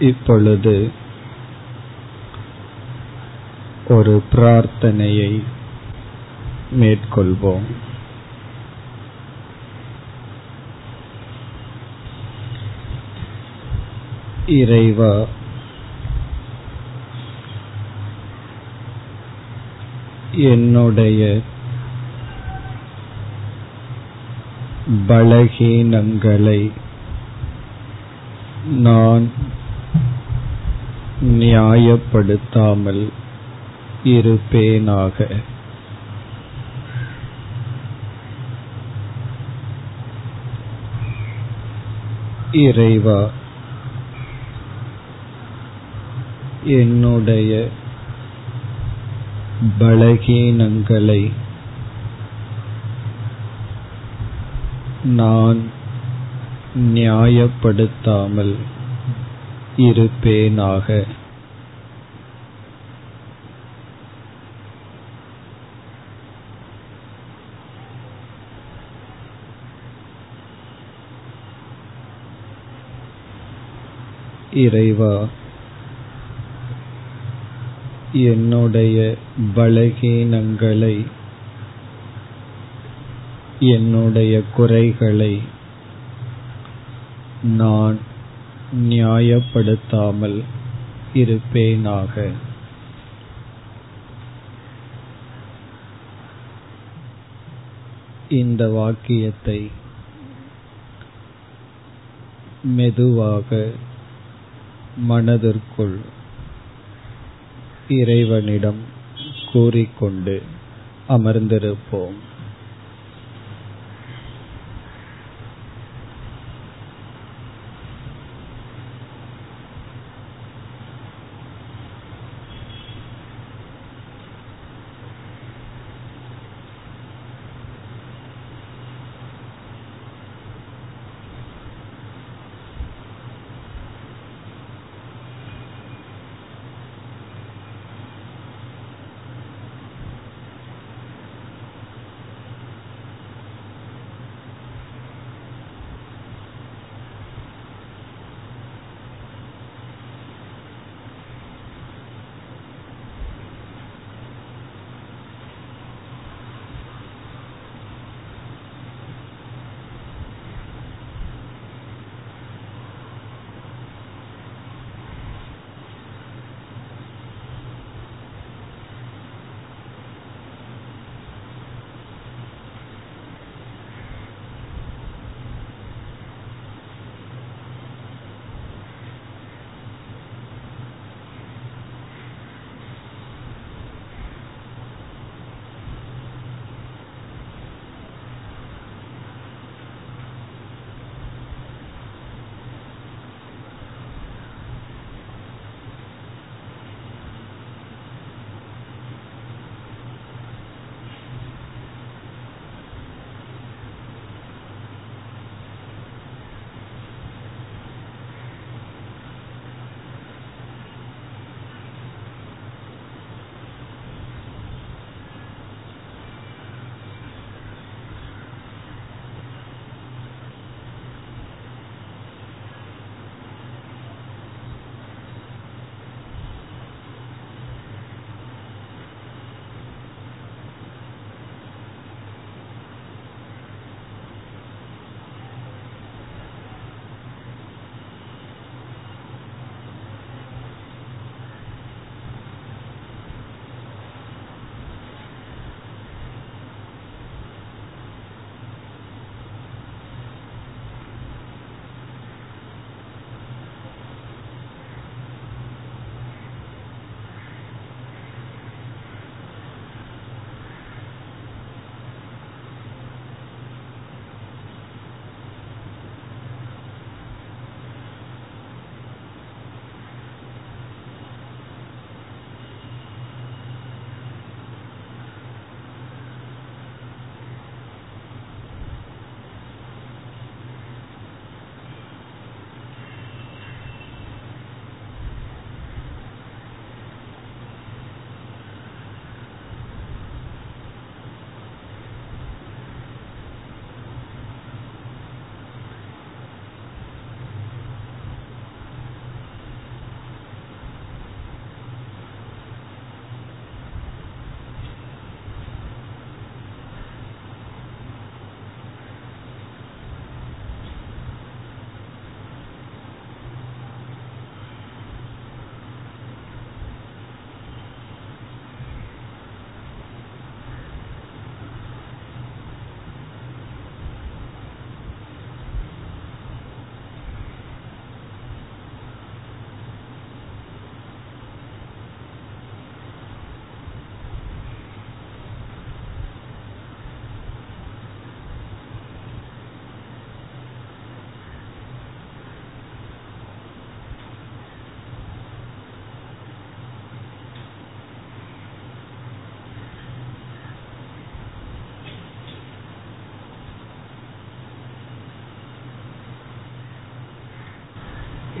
இப்பொழுது ஒரு பிரார்த்தனையை மேற்கொள்வோம். இறைவா என்னுடைய பலகீனங்களை நான் நியாயப்படுத்தாமல் இருப்பேனாக. இறைவா என்னுடைய பலகீனங்களை நான் நியாயப்படுத்தாமல் இருப்பேனாக. இறைவா என்னுடைய பலகீனங்களை என்னுடைய குறைகளை நான் நியாயப்படுத்தாமல் இருப்பேனாக. இந்த வாக்கியத்தை மெதுவாக மனதிற்குள் இறைவனிடம் கூறிக்கொண்டு அமர்ந்திருப்போம்.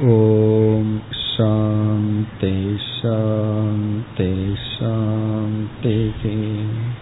ॐ शां तेषां तेषां तेः